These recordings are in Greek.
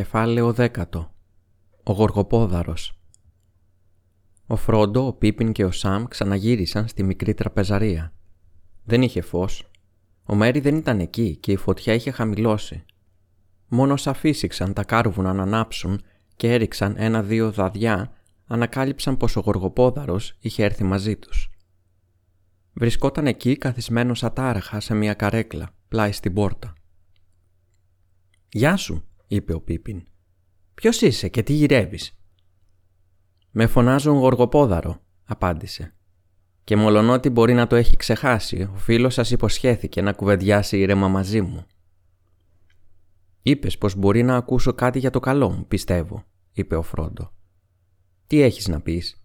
Κεφάλαιο δέκατο Ο Γοργοπόδαρος Ο Φρόντο, ο Πίπιν και ο Σαμ ξαναγύρισαν στη μικρή τραπεζαρία. Δεν είχε φως. Ο Μέρι δεν ήταν εκεί και η φωτιά είχε χαμηλώσει. Μόνο όσα φύσηξαν τα κάρβουνα να ανάψουν και έριξαν ένα-δύο δαδιά, ανακάλυψαν πως ο Γοργοπόδαρος είχε έρθει μαζί τους. Βρισκόταν εκεί καθισμένος ατάραχα σε μια καρέκλα, πλάι στην πόρτα. «Γεια σου», είπε ο Πίπιν. «Ποιος είσαι και τι γυρεύεις» «Με φωνάζουν γοργοπόδαρο», απάντησε. «Και μολονότι μπορεί να το έχει ξεχάσει, ο φίλος σας υποσχέθηκε να κουβεντιάσει ήρεμα μαζί μου». «Είπες πως μπορεί να ακούσω κάτι για το καλό μου, πιστεύω», είπε ο Φρόντο. «Τι έχεις να πεις»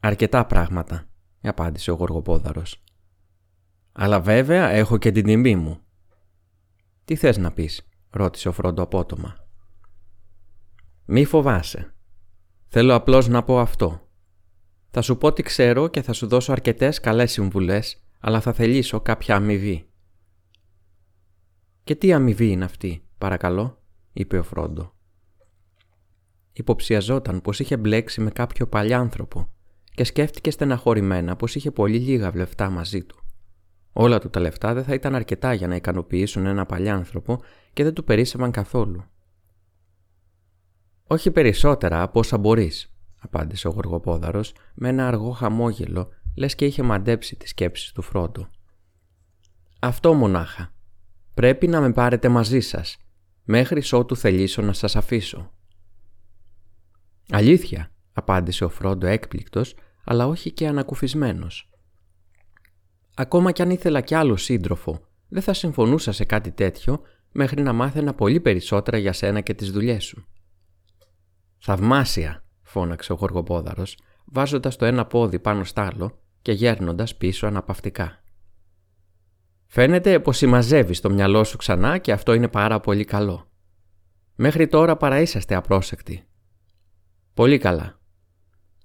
«Αρκετά πράγματα», απάντησε ο Γοργοπόδαρος. «Αλλά βέβαια έχω και την τιμή μου». «Τι θες να πεις» ρώτησε ο Φρόντο απότομα. «Μη φοβάσαι. Θέλω απλώς να πω αυτό. Θα σου πω τι ξέρω και θα σου δώσω αρκετές καλές συμβουλές, αλλά θα θελήσω κάποια αμοιβή». «Και τι αμοιβή είναι αυτή, παρακαλώ», είπε ο Φρόντο. Υποψιαζόταν πως είχε μπλέξει με κάποιο παλιάνθρωπο και σκέφτηκε στεναχωρημένα πως είχε πολύ λίγα βλεφτά μαζί του. Όλα του τα λεφτά δεν θα ήταν αρκετά για να ικανοποιήσουν ένα παλιάνθρωπο και δεν του περίσσευαν καθόλου. «Όχι περισσότερα από όσα μπορείς, απάντησε ο Γοργοπόδαρος με ένα αργό χαμόγελο, λες και είχε μαντέψει τις σκέψεις του Φρόντου. «Αυτό μονάχα. Πρέπει να με πάρετε μαζί σας, μέχρι ότου θελήσω να σας αφήσω». «Αλήθεια», απάντησε ο Φρόντο έκπληκτος, αλλά όχι και ανακουφισμένος. Ακόμα κι αν ήθελα κι άλλο σύντροφο, δεν θα συμφωνούσα σε κάτι τέτοιο μέχρι να μάθαινα πολύ περισσότερα για σένα και τις δουλειές σου. «Θαυμάσια», φώναξε ο γοργοπόδαρος, βάζοντας το ένα πόδι πάνω στ' άλλο και γέρνοντας πίσω αναπαυτικά. «Φαίνεται πως συμμαζεύεις το μυαλό σου ξανά και αυτό είναι πάρα πολύ καλό. Μέχρι τώρα παραείσαστε απρόσεκτοι. Πολύ καλά.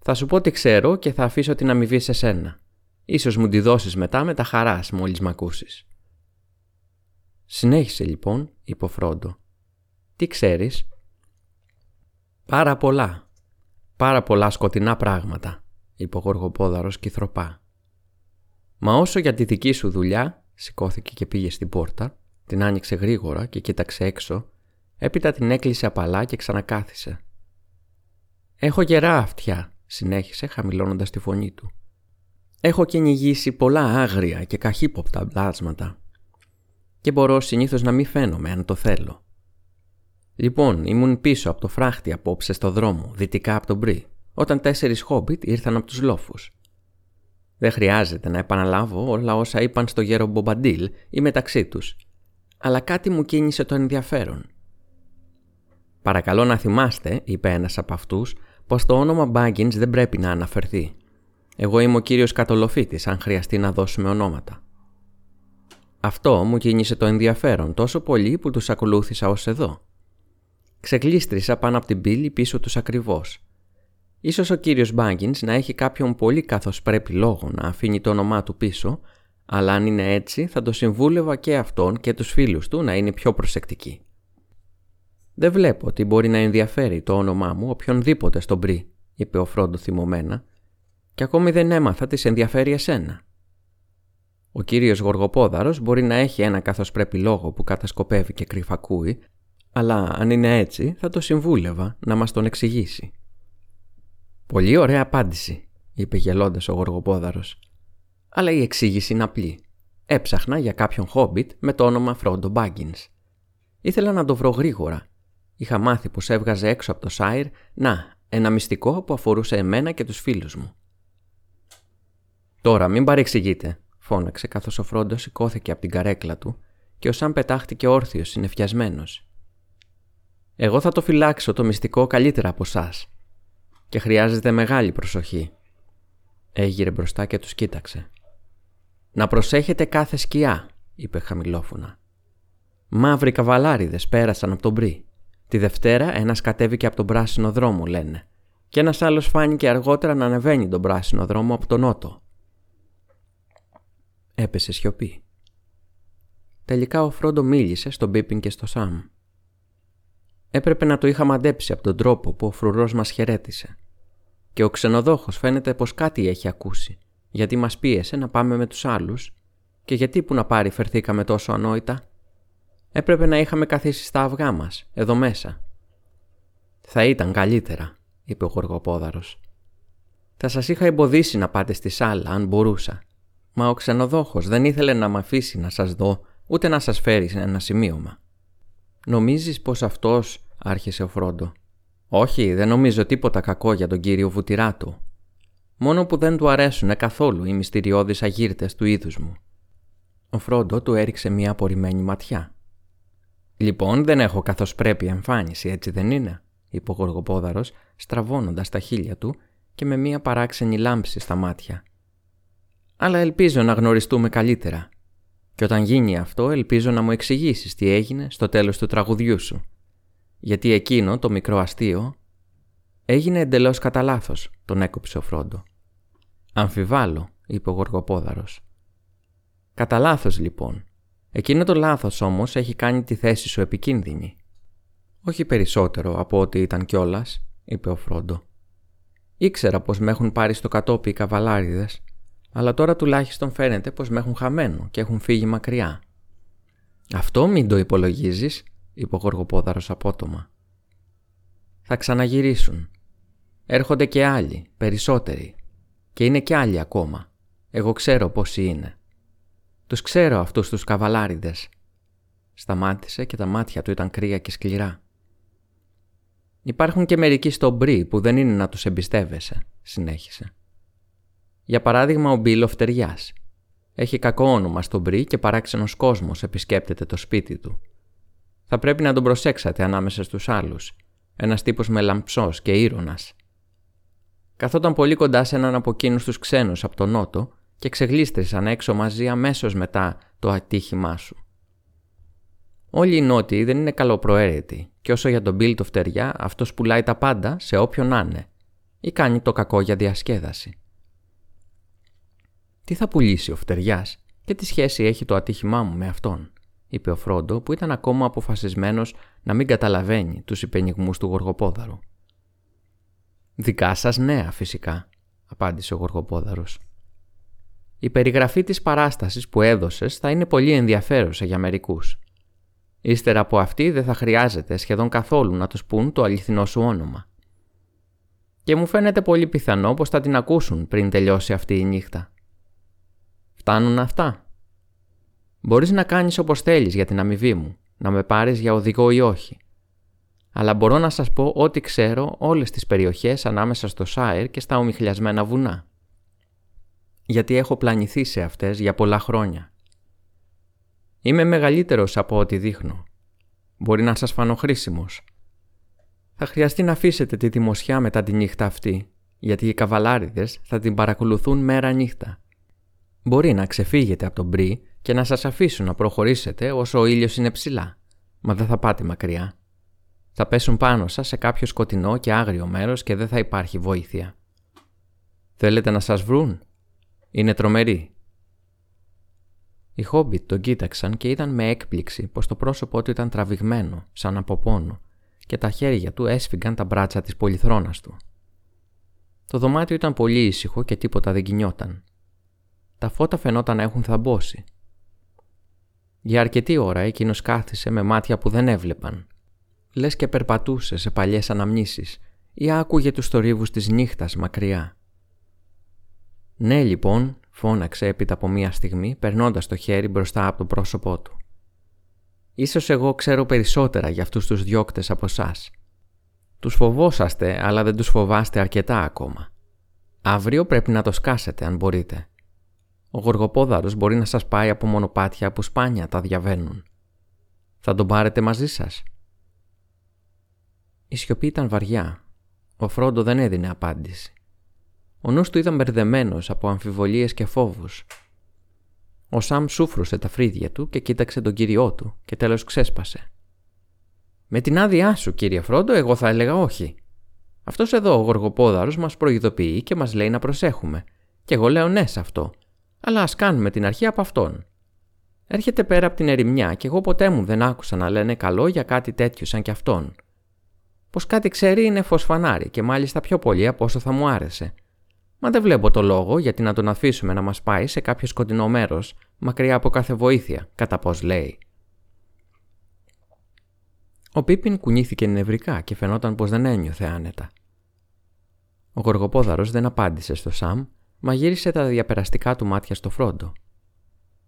Θα σου πω τι ξέρω και θα αφήσω την αμοιβή σε σένα. Ίσως μου τη δώσεις μετά με τα χαράς μόλις μ' ακούσεις. Συνέχισε λοιπόν, είπε ο Φρόντο. Τι ξέρεις; Πάρα πολλά. Πάρα πολλά σκοτεινά πράγματα, είπε ο Γοργοπόδαρος κυθροπά. Μα όσο για τη δική σου δουλειά, σηκώθηκε και πήγε στην πόρτα, την άνοιξε γρήγορα και κοίταξε έξω, έπειτα την έκλεισε απαλά και ξανακάθισε. «Έχω γερά αυτιά», συνέχισε χαμηλώνοντας τη φωνή του. «Έχω κυνηγήσει πολλά άγρια και καχύποπτα μπλάσματα και μπορώ συνήθως να μην φαίνομαι αν το θέλω. Λοιπόν, ήμουν πίσω από το φράχτη απόψε στο δρόμο, δυτικά από τον Μπρι, όταν τέσσερις χόμπιτ ήρθαν από τους λόφους. Δεν χρειάζεται να επαναλάβω όλα όσα είπαν στο γέρο Μπομπαντήλ ή μεταξύ τους, αλλά κάτι μου κίνησε το ενδιαφέρον. Παρακαλώ να θυμάστε, είπε ένας από αυτούς, πως το όνομα Baggins δεν πρέπει να αναφερθεί. Εγώ είμαι ο κύριος Κατολοφίτης, αν χρειαστεί να δώσουμε ονόματα. Αυτό μου κίνησε το ενδιαφέρον τόσο πολύ που τους ακολούθησα ως εδώ. Ξεκλίστρισα πάνω από την πύλη πίσω τους ακριβώς. Ίσως ο κύριος Μπάγκινς να έχει κάποιον πολύ καθώς πρέπει λόγο να αφήνει το όνομά του πίσω, αλλά αν είναι έτσι θα το συμβούλευα και αυτόν και τους φίλους του να είναι πιο προσεκτικοί. «Δεν βλέπω ότι μπορεί να ενδιαφέρει το όνομά μου οποιονδήποτε στον Μπρι», είπε ο Φρόντο θυμωμένα, «και ακόμη δεν έμαθα τις ενδιαφέρει εσένα». Ο κύριος Γοργοπόδαρος μπορεί να έχει ένα καθώς πρέπει λόγο που κατασκοπεύει και κρυφακούει, αλλά αν είναι έτσι θα το συμβούλευα να μας τον εξηγήσει. «Πολύ ωραία απάντηση», είπε γελώντας ο Γοργοπόδαρος. «Αλλά η εξήγηση είναι απλή. Έψαχνα για κάποιον χόμπιτ με το όνομα Φρόντο Μπάγκινς. Ήθελα να το βρω γρήγορα. Είχα μάθει πως έβγαζε έξω από το Σάιρ, να, ένα μυστικό που αφορούσε εμένα και τους φίλους μου. «Τώρα μην παρεξηγείτε», φώναξε καθώς ο Φρόντος σηκώθηκε από την καρέκλα του και ο Σαν πετάχτηκε όρθιος συνεφιασμένος. «Εγώ θα το φυλάξω το μυστικό καλύτερα από εσάς. και χρειάζεται μεγάλη προσοχή». Έγειρε μπροστά και τους κοίταξε. «Να προσέχετε κάθε σκιά», είπε χαμηλόφωνα. «Μαύροι καβαλάριδες πέρασαν από τον Μπρι. Τη Δευτέρα ένας κατέβηκε από τον πράσινο δρόμο, λένε, και ένας άλλος φάνηκε αργότερα να ανεβαίνει τον πράσινο δρόμο από τον νότο. Έπεσε σιωπή. Τελικά ο Φρόντο μίλησε στον Πίπιν και στο Σαμ. Έπρεπε να το είχα μαντέψει από τον τρόπο που ο φρουρός μας χαιρέτησε. Και ο ξενοδόχος φαίνεται πως κάτι έχει ακούσει, γιατί μας πίεσε να πάμε με τους άλλους και γιατί που να πάρει φερθήκαμε τόσο ανόητα. Έπρεπε να είχαμε καθίσει στα αυγά μας, εδώ μέσα. Θα ήταν καλύτερα, είπε ο Γοργοπόδαρος. Θα σας είχα εμποδίσει να πάτε στη σάλα αν μπορούσα. Μα ο ξενοδόχος δεν ήθελε να μ' αφήσει να σας δω ούτε να σας φέρει ένα σημείωμα. Νομίζεις πως αυτός, άρχισε ο Φρόντο. Όχι, δεν νομίζω τίποτα κακό για τον κύριο Βουτυράτου. Μόνο που δεν του αρέσουν καθόλου οι μυστηριώδεις αγύρτες του είδους μου. Ο Φρόντο του έριξε μια απορριμμένη ματιά. «Λοιπόν, δεν έχω καθώς πρέπει εμφάνιση, έτσι δεν είναι», είπε ο Γοργοπόδαρος, στραβώνοντας τα χείλια του και με μια παράξενη λάμψη στα μάτια. «Αλλά ελπίζω να γνωριστούμε καλύτερα. Και όταν γίνει αυτό, ελπίζω να μου εξηγήσεις τι έγινε στο τέλος του τραγουδιού σου. Γιατί εκείνο, το μικρό αστείο, έγινε εντελώς κατά λάθος, τον έκοψε ο Φρόντο. «Αμφιβάλλω», είπε ο Γοργοπόδαρος. «Κατά λάθος, λοιπόν. Εκείνο το λάθος όμως έχει κάνει τη θέση σου επικίνδυνη». «Όχι περισσότερο από ό,τι ήταν κιόλας, είπε ο Φρόντο. «Ήξερα πως με έχουν πάρει στο κατόπι οι καβαλάριδες αλλά τώρα τουλάχιστον φαίνεται πως με έχουν χαμένο και έχουν φύγει μακριά. «Αυτό μην το υπολογίζεις», είπε ο Γοργοπόδαρος απότομα. «Θα ξαναγυρίσουν. Έρχονται και άλλοι, περισσότεροι. Και είναι και άλλοι ακόμα. Εγώ ξέρω πόσοι είναι. Τους ξέρω αυτούς τους καβαλάριδες». Σταμάτησε και τα μάτια του ήταν κρύα και σκληρά. «Υπάρχουν και μερικοί στο μπρι που δεν είναι να τους εμπιστεύεσαι», συνέχισε. Για παράδειγμα, ο Μπίλ Οφτεριά. Έχει κακό όνομα στον Μπρι και παράξενος κόσμος επισκέπτεται το σπίτι του. Θα πρέπει να τον προσέξατε ανάμεσα στους άλλους. Ένας τύπος με λαμψός και ήρωνας. Καθόταν πολύ κοντά σε έναν από εκείνους τους ξένους από τον Νότο και ξεγλίστρισαν έξω μαζί αμέσως μετά το ατύχημά σου. Όλοι οι Νότιοι δεν είναι καλοπροαίρετοι, και όσο για τον Μπίλ το φτεριά, αυτός πουλάει τα πάντα σε όποιον να είναι, ή κάνει το κακό για διασκέδαση. Τι θα πουλήσει ο φτεριάς και τι σχέση έχει το ατύχημά μου με αυτόν, είπε ο Φρόντο που ήταν ακόμα αποφασισμένος να μην καταλαβαίνει τους υπενιγμούς του Γοργοπόδαρου. Δικά σας νέα, φυσικά, απάντησε ο Γοργοπόδαρος. Η περιγραφή της παράστασης που έδωσες θα είναι πολύ ενδιαφέρουσα για μερικούς. Ύστερα από αυτή δεν θα χρειάζεται σχεδόν καθόλου να τους πούν το αληθινό σου όνομα. Και μου φαίνεται πολύ πιθανό πως θα την ακούσουν πριν τελειώσει αυτή η νύχτα. Φτάνουν αυτά; Μπορείς να κάνεις όπως θέλεις για την αμοιβή μου, να με πάρεις για οδηγό ή όχι. Αλλά μπορώ να σας πω ό,τι ξέρω όλες τις περιοχές ανάμεσα στο Σάιρ και στα ομιχλιασμένα βουνά. Γιατί έχω πλανηθεί σε αυτές για πολλά χρόνια. Είμαι μεγαλύτερος από ό,τι δείχνω. Μπορεί να σας φανώ χρήσιμος. Θα χρειαστεί να αφήσετε τη δημοσιά μετά τη νύχτα αυτή, γιατί οι καβαλάριδες θα την παρακολουθούν μέρα νύχτα Μπορεί να ξεφύγετε από τον μπρι και να σας αφήσουν να προχωρήσετε όσο ο ήλιος είναι ψηλά, μα δεν θα πάτε μακριά. Θα πέσουν πάνω σας σε κάποιο σκοτεινό και άγριο μέρος και δεν θα υπάρχει βοήθεια. Θέλετε να σας βρουν; Είναι τρομεροί. Οι Χόμπιτ τον κοίταξαν και είδαν με έκπληξη πως το πρόσωπό του ήταν τραβηγμένο, σαν από πόνο, και τα χέρια του έσφυγαν τα μπράτσα της πολυθρόνας του. Το δωμάτιο ήταν πολύ ήσυχο και τίποτα δεν κινιόταν τα φώτα φαινόταν να έχουν θαμπώσει. Για αρκετή ώρα εκείνος κάθισε με μάτια που δεν έβλεπαν. Λες και περπατούσε σε παλιές αναμνήσεις ή άκουγε τους θορύβους της νύχτας μακριά. «Ναι λοιπόν», φώναξε έπειτα από μία στιγμή περνώντας το χέρι μπροστά από το πρόσωπό του. «Ίσως εγώ ξέρω περισσότερα για αυτούς τους διώκτες από εσά. Τους φοβόσαστε αλλά δεν τους φοβάστε αρκετά ακόμα. Αύριο πρέπει να το σκάσετε αν μπορείτε. Ο γοργοπόδαρος μπορεί να σας πάει από μονοπάτια που σπάνια τα διαβαίνουν. Θα τον πάρετε μαζί σας. Η σιωπή ήταν βαριά. Ο Φρόντο δεν έδινε απάντηση. Ο νους του ήταν μπερδεμένος από αμφιβολίες και φόβους. Ο Σαμ σούφρωσε τα φρύδια του και κοίταξε τον κύριό του και τέλος ξέσπασε. «Με την άδειά σου, κύριε Φρόντο, εγώ θα έλεγα όχι. Αυτός εδώ ο γοργοπόδαρος μας προειδοποιεί και μας λέει να προσέχουμε. Και εγώ λέω ναι σε αυτό αλλά ας κάνουμε την αρχή από αυτόν. Έρχεται πέρα από την ερημιά και εγώ ποτέ μου δεν άκουσα να λένε καλό για κάτι τέτοιο σαν κι αυτόν. πως κάτι ξέρει είναι φωσφανάρι και μάλιστα πιο πολύ από όσο θα μου άρεσε. Μα δεν βλέπω το λόγο γιατί να τον αφήσουμε να μας πάει σε κάποιο σκοτεινό μέρος, μακριά από κάθε βοήθεια, κατά πώ λέει. Ο Πίπιν κουνήθηκε νευρικά και φαινόταν πως δεν ένιωθε άνετα. Ο γοργοπόδαρος δεν απάντησε στο Σαμ, μα γύρισε τα διαπεραστικά του μάτια στο Φρόντο.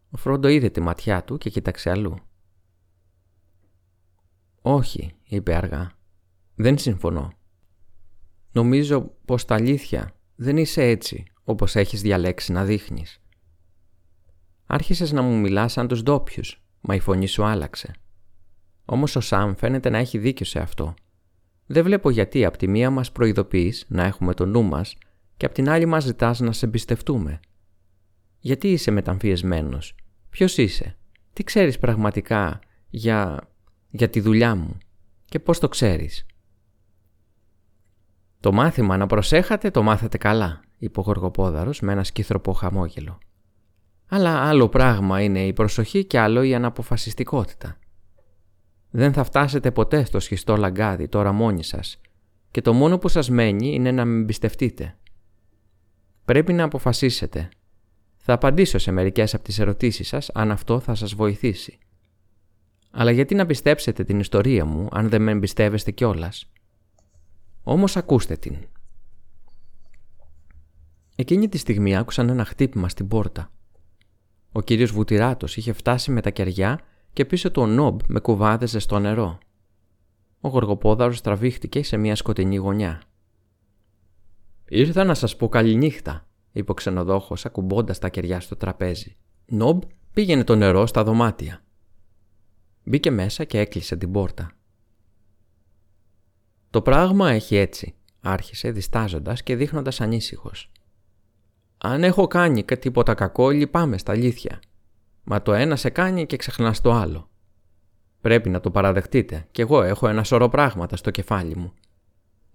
Ο Φρόντο είδε τη ματιά του και κοίταξε αλλού. «Όχι», είπε αργά. «Δεν συμφωνώ. Νομίζω πως τα αλήθεια δεν είσαι έτσι όπως έχεις διαλέξει να δείχνεις. Άρχισες να μου μιλάς σαν τους ντόπιους, μα η φωνή σου άλλαξε. Όμως ο Σαμ φαίνεται να έχει δίκιο σε αυτό. Δεν βλέπω γιατί από τη μία μας προειδοποιείς να έχουμε το νου μας και από την άλλη μας ζητάς να σε εμπιστευτούμε. Γιατί είσαι μεταμφιεσμένος, ποιος είσαι, τι ξέρεις πραγματικά για... για τη δουλειά μου; Και πώς το ξέρεις; Το μάθημα να προσέχατε το μάθατε καλά, είπε ο Γοργοπόδαρος με ένα σκύθροπο χαμόγελο. Αλλά άλλο πράγμα είναι η προσοχή και άλλο η αναποφασιστικότητα. Δεν θα φτάσετε ποτέ στο σχιστό λαγκάδι τώρα μόνοι σας και το μόνο που σας μένει είναι να με εμπιστευτείτε. Πρέπει να αποφασίσετε. Θα απαντήσω σε μερικές από τις ερωτήσεις σας αν αυτό θα σας βοηθήσει. Αλλά γιατί να πιστέψετε την ιστορία μου αν δεν με εμπιστεύεστε κιόλας; Όμως ακούστε την. Εκείνη τη στιγμή άκουσαν ένα χτύπημα στην πόρτα. Ο κύριος Βουτυράτος είχε φτάσει με τα κεριά και πίσω του ο Νόμπ με κουβάδεζε στο νερό. Ο γοργοπόδαρος τραβήχτηκε σε μια σκοτεινή γωνιά. «Ήρθα να σας πω καληνύχτα», είπε ο ξενοδόχος ακουμπώντας τα κεριά στο τραπέζι. «Νόμπ πήγαινε το νερό στα δωμάτια». Μπήκε μέσα και έκλεισε την πόρτα. «Το πράγμα έχει έτσι», άρχισε διστάζοντας και δείχνοντας ανήσυχος. «Αν έχω κάνει τίποτα κακό, λυπάμαι στα αλήθεια. Μα το ένα σε κάνει και ξεχνάς το άλλο. Πρέπει να το παραδεχτείτε κι εγώ έχω ένα σωρό πράγματα στο κεφάλι μου.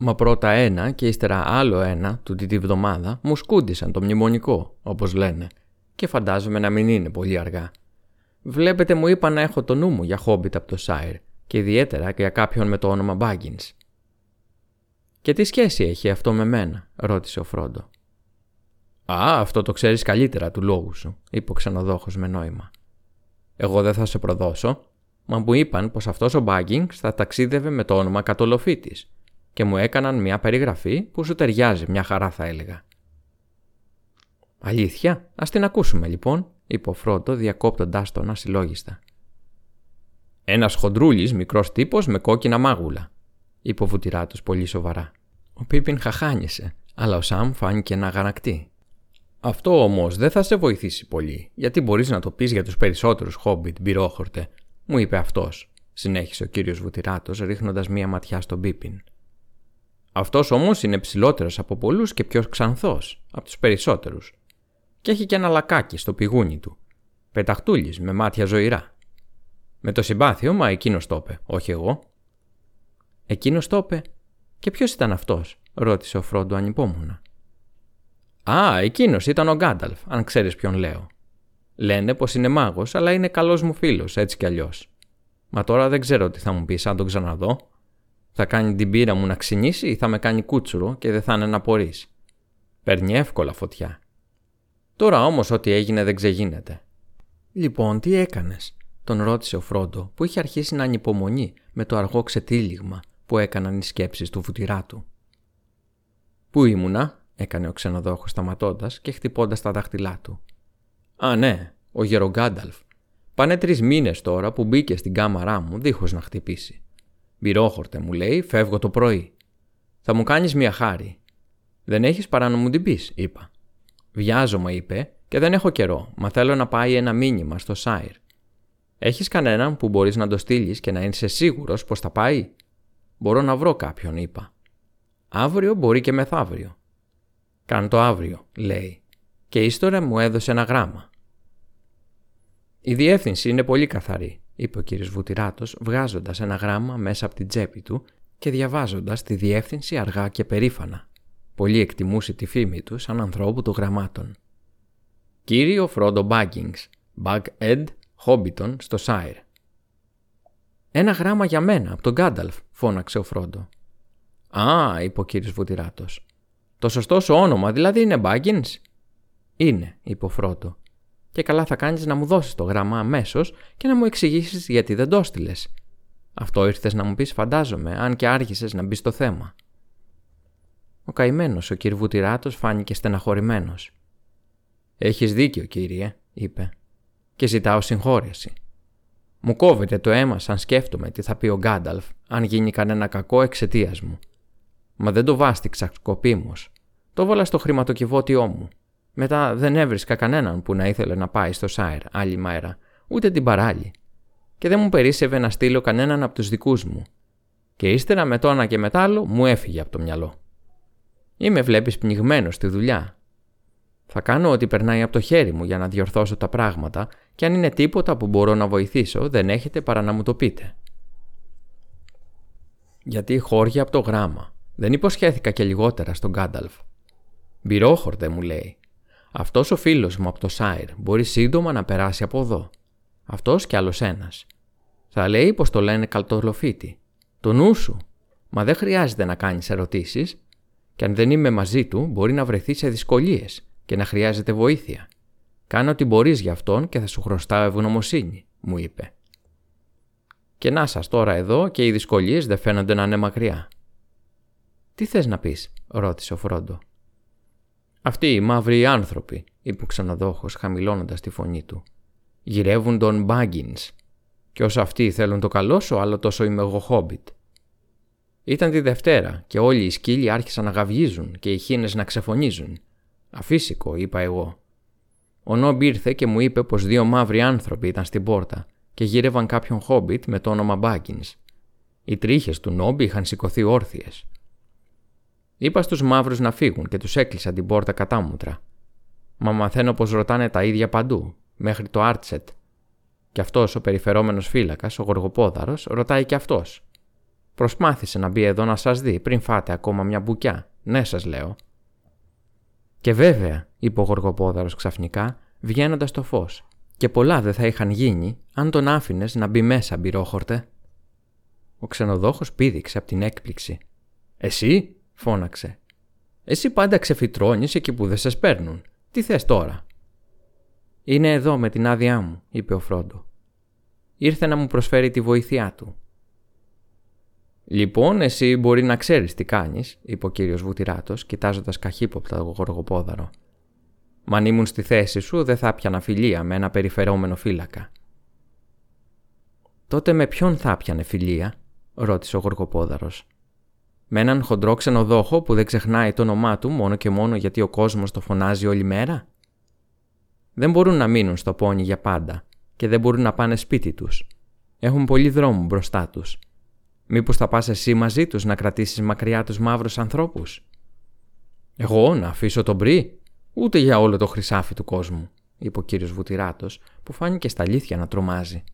Μα πρώτα ένα και ύστερα άλλο ένα του τη βδομάδα μου σκούντισαν το μνημονικό, όπως λένε, και φαντάζομαι να μην είναι πολύ αργά. Βλέπετε μου είπα να έχω το νου μου για χόμπιτ από το Σάιρ και ιδιαίτερα και για κάποιον με το όνομα Μπάγκινς. «Και τι σχέση έχει αυτό με μένα» ρώτησε ο Φρόντο. Α, αυτό το ξέρεις καλύτερα του λόγου σου, είπε ο ξενοδόχος με νόημα. Εγώ δεν θα σε προδώσω, μα μου είπαν πως αυτός ο Μπάγκινγκ θα ταξίδευε με το όνομα Κατολοφίτης και μου έκαναν μια περιγραφή που σου ταιριάζει, μια χαρά θα έλεγα. Αλήθεια, ας την ακούσουμε λοιπόν, είπε ο Φρόντο διακόπτοντάς τον ασυλλόγιστα. Ένας χοντρούλης μικρός τύπος με κόκκινα μάγουλα, είπε ο βουτυράτο πολύ σοβαρά. Ο Πίπιν χαχάνισε, αλλά ο Σαμ φάνηκε να αγανακτεί. Αυτό όμως δεν θα σε βοηθήσει πολύ, γιατί μπορείς να το πεις για τους περισσότερους χόμπιτ, μπυρόχορτε, μου είπε αυτός, συνέχισε ο κύριος Βουτυράτος, ρίχνοντας μία ματιά στον Πίπιν. Αυτός όμως είναι ψηλότερος από πολλούς και πιο ξανθός από τους περισσότερους. Και έχει και ένα λακάκι στο πηγούνι του. Πεταχτούλης με μάτια ζωηρά. Με το συμπάθειο, μα εκείνος το είπε, όχι εγώ. Εκείνος το είπε. Και ποιος ήταν αυτός, ρώτησε ο Φρόντο ανυπόμονα. Α, εκείνος ήταν ο Γκάνταλφ, αν ξέρεις ποιον λέω. Λένε πως είναι μάγος, αλλά είναι καλός μου φίλος, έτσι κι αλλιώς. Μα τώρα δεν ξέρω τι θα μου πεις αν τον ξαναδώ. Θα κάνει την πύρα μου να ξυνήσει ή θα με κάνει κούτσουρο και δεν θα είναι να πορείς. Παίρνει εύκολα φωτιά. Τώρα όμως ό,τι έγινε δεν ξεγίνεται. Λοιπόν, τι έκανες, τον ρώτησε ο Φρόντο, που είχε αρχίσει να ανυπομονεί με το αργό ξετύλιγμα που έκαναν οι σκέψεις του βουτυρά του. Πού ήμουνα, έκανε ο ξενοδόχος σταματώντας και χτυπώντας τα δάχτυλά του. Α, ναι, ο Γερογκάνταλφ. Πάνε τρεις μήνες τώρα που μπήκε στην κάμαρά μου δίχως να χτυπήσει. Μπυρόχορτε, μου λέει, φεύγω το πρωί. Θα μου κάνεις μια χάρη. Δεν έχεις παρά να μου την πεις, είπα. Βιάζομαι, είπε, και δεν έχω καιρό, μα θέλω να πάει ένα μήνυμα στο Σάιρ. Έχεις κανέναν που μπορείς να το στείλεις και να είσαι σίγουρος πως θα πάει; Μπορώ να βρω κάποιον, είπα. Αύριο μπορεί και μεθαύριο. Κάν το αύριο, λέει, και ύστερα μου έδωσε ένα γράμμα. Η διεύθυνση είναι πολύ καθαρή, είπε ο κύριος Βουτυράτος, βγάζοντας ένα γράμμα μέσα από την τσέπη του και διαβάζοντας τη διεύθυνση αργά και περήφανα. Πολύ εκτιμούσε τη φήμη του σαν ανθρώπου των γραμμάτων. Κύριο Φρόντο Μπάγκινγκς, Μπαγ Εντ, Χόμπιτον, στο Σάιρ. Ένα γράμμα για μένα, από τον Γκάνταλφ, φώναξε ο Φρόντο. Α, είπε ο κύριος Βουτυράτος. Το σωστό σου όνομα δηλαδή είναι Μπάγκιν. Είναι, είπε ο Φρόντο. Και καλά θα κάνεις να μου δώσεις το γράμμα αμέσως και να μου εξηγήσεις γιατί δεν το στείλε. Αυτό ήρθες να μου πεις, φαντάζομαι, αν και άργησες να μπει στο θέμα. Ο καημένος ο κ. Βουτυράτο φάνηκε στεναχωρημένος. Έχεις δίκιο, κύριε, είπε, και ζητάω συγχώρεση. Μου κόβεται το αίμα σαν σκέφτομαι τι θα πει ο Γκάνταλφ αν γίνει κανένα κακό εξαιτίας μου. Μα δεν το βάστηξα σκοπίμω. Το βάλα στο χρηματοκιβώτιό μου. Μετά δεν έβρισκα κανέναν που να ήθελε να πάει στο Σάιρ άλλη μέρα, ούτε την παράλληλη. Και δεν μου περίσευε να στείλω κανέναν από τους δικούς μου. Και ύστερα με το ένα και με άλλο μου έφυγε από το μυαλό. Είμαι βλέπεις πνιγμένος στη δουλειά. Θα κάνω ό,τι περνάει από το χέρι μου για να διορθώσω τα πράγματα και αν είναι τίποτα που μπορώ να βοηθήσω δεν έχετε παρά να μου το πείτε. Γιατί χώρια από το γράμμα. Δεν υποσχέθηκα και λιγότερα στον Γκάνταλφ. Μπυρόχορτε μου λέει. Αυτός ο φίλος μου από το Σάιρ μπορεί σύντομα να περάσει από εδώ. Αυτός κι άλλος ένας. Θα λέει πως το λένε καλτολοφίτη. Το νου σου. Μα δεν χρειάζεται να κάνεις ερωτήσεις. Και αν δεν είμαι μαζί του, μπορεί να βρεθεί σε δυσκολίες και να χρειάζεται βοήθεια. Κάνε ό,τι μπορείς για αυτόν και θα σου χρωστάω ευγνωμοσύνη, μου είπε. Και να σας τώρα εδώ και οι δυσκολίες δεν φαίνονται να είναι μακριά. Τι θες να πεις, ρώτησε ο Φρόντο. Αυτοί οι μαύροι άνθρωποι, είπε ο ξενοδόχος χαμηλώνοντας τη φωνή του. Γυρεύουν τον Μπάγκινς. Και όσο αυτοί θέλουν το καλό σου, άλλο τόσο είμαι εγώ χόμπιτ. Ήταν τη Δευτέρα και όλοι οι σκύλοι άρχισαν να γαυγίζουν και οι χίνες να ξεφωνίζουν. Αφύσικο, είπα εγώ. Ο Νόμπ ήρθε και μου είπε πως δύο μαύροι άνθρωποι ήταν στην πόρτα και γύρευαν κάποιον χόμπιτ με το όνομα Μπάκιν. Οι τρίχες του Νόμπ είχαν σηκωθεί όρθιες. Είπα στους μαύρους να φύγουν και τους έκλεισα την πόρτα κατάμουτρα. Μα μαθαίνω πως ρωτάνε τα ίδια παντού, μέχρι το Άρτσετ. Και αυτός ο περιφερόμενος φύλακας, ο Γοργοπόδαρος, ρωτάει και αυτός. Προσπάθησε να μπει εδώ να σας δει πριν φάτε ακόμα μια μπουκιά. Ναι, σας λέω. Και βέβαια, είπε ο Γοργοπόδαρος ξαφνικά, βγαίνοντας στο φως, και πολλά δεν θα είχαν γίνει αν τον άφηνες να μπει μέσα, μπυρόχορτε. Ο ξενοδόχος πήδηξε από την έκπληξη. Εσύ, φώναξε. Εσύ πάντα ξεφυτρώνεις εκεί που δεν σε παίρνουν. Τι θες τώρα; Είναι εδώ με την άδειά μου, είπε ο Φρόντο. Ήρθε να μου προσφέρει τη βοήθειά του. Λοιπόν, εσύ μπορεί να ξέρεις τι κάνεις, είπε ο κύριος Βουτυράτος, κοιτάζοντας καχύποπτα το γοργοπόδαρο. Μα αν ήμουν στη θέση σου, δεν θα πιανα φιλία με ένα περιφερόμενο φύλακα. Τότε με ποιον θα πιανε φιλία, ρώτησε ο γοργοπόδαρος. Με έναν χοντρό ξενοδόχο που δεν ξεχνάει το όνομά του μόνο και μόνο γιατί ο κόσμος το φωνάζει όλη μέρα; Δεν μπορούν να μείνουν στο πόνι για πάντα και δεν μπορούν να πάνε σπίτι τους. Έχουν πολύ δρόμο μπροστά τους Μήπως θα πας εσύ μαζί τους να κρατήσεις μακριά τους μαύρους ανθρώπους; Εγώ να αφήσω τον πρι, ούτε για όλο το χρυσάφι του κόσμου, είπε ο κύριος Βουτυράτος, που φάνηκε στα αλήθεια να τρομάζει.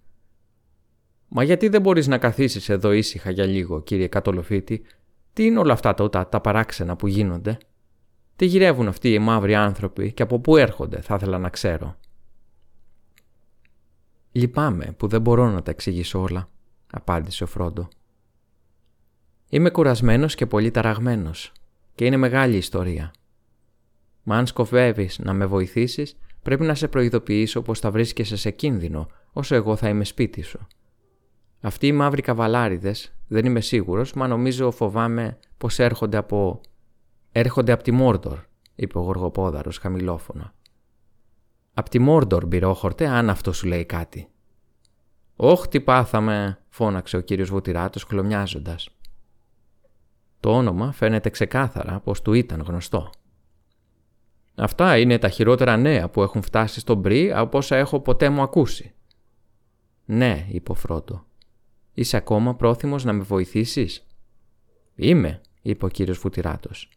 Μα γιατί δεν μπορείς να καθίσεις εδώ ήσυχα για λίγο, κύριε Κατολοφίτη, τι είναι όλα αυτά τα, τα παράξενα που γίνονται; Τι γυρεύουν αυτοί οι μαύροι άνθρωποι και από πού έρχονται, θα ήθελα να ξέρω. Λυπάμαι που δεν μπορώ να τα εξηγήσω όλα, απάντησε ο Φρόντο. Είμαι κουρασμένος και πολύ ταραγμένος και είναι μεγάλη ιστορία. Μα αν σκοφεύει να με βοηθήσεις, πρέπει να σε προειδοποιήσω πως θα βρίσκεσαι σε κίνδυνο όσο εγώ θα είμαι σπίτι σου. Αυτοί οι μαύροι καβαλάριδες, δεν είμαι σίγουρος, μα νομίζω φοβάμαι πως έρχονται από. Έρχονται από τη Μόρντορ, είπε ο Γοργοπόδαρος χαμηλόφωνα. Απ' τη Μόρντορ, μπυρόχορτε, αν αυτό σου λέει κάτι. Όχι, τι πάθαμε, φώναξε ο κύριος Βουτυράτος χλωμιάζοντας. Το όνομα φαίνεται ξεκάθαρα πως του ήταν γνωστό. Αυτά είναι τα χειρότερα νέα που έχουν φτάσει στον Μπρι από όσα έχω ποτέ μου ακούσει. Ναι, είπε ο Φρόντο. Είσαι ακόμα πρόθυμος να με βοηθήσεις; Είμαι, είπε ο κύριος Φουτυράτος.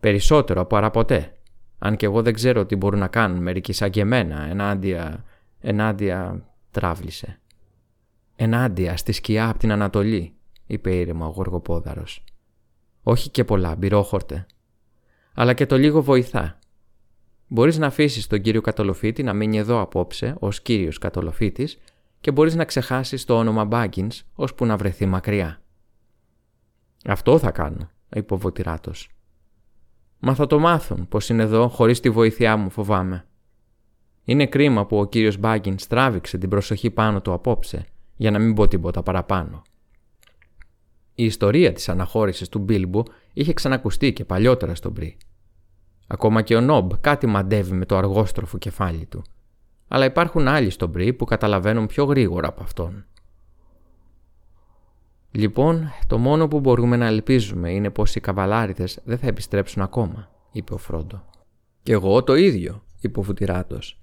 Περισσότερο από ποτέ. Αν και εγώ δεν ξέρω τι μπορούν να κάνουν μερικοί σαν και εμένα, ενάντια... ενάντια... τράβλησε. Ενάντια στη σκιά από την Ανατολή, είπε ήρεμα ο Γοργοπόδαρος. Όχι και πολλά, μπυρόχορτε. Αλλά και το λίγο βοηθά. Μπορείς να αφήσεις τον κύριο Κατολοφίτη να μείνει εδώ απόψε ως κύριος Κατολοφίτης και μπορείς να ξεχάσεις το όνομα Μπάγκιν ώσπου να βρεθεί μακριά. Αυτό θα κάνω, είπε ο Βοτηράτος. Μα θα το μάθουν πως είναι εδώ χωρίς τη βοήθειά μου φοβάμαι. Είναι κρίμα που ο κύριος Μπάγκιν τράβηξε την προσοχή πάνω του απόψε για να μην πω τίποτα παραπάνω. Η ιστορία της αναχώρησης του Μπίλμπο είχε ξανακουστεί και παλιότερα στον Μπρι. Ακόμα και ο Νόμπ κάτι μαντεύει με το αργόστροφο κεφάλι του. Αλλά υπάρχουν άλλοι στον Μπρι που καταλαβαίνουν πιο γρήγορα από αυτόν. Λοιπόν, το μόνο που μπορούμε να ελπίζουμε είναι πως οι καβαλάριδες δεν θα επιστρέψουν ακόμα, είπε ο Φρόντο. «Κι εγώ το ίδιο», είπε ο Φουτυράτος.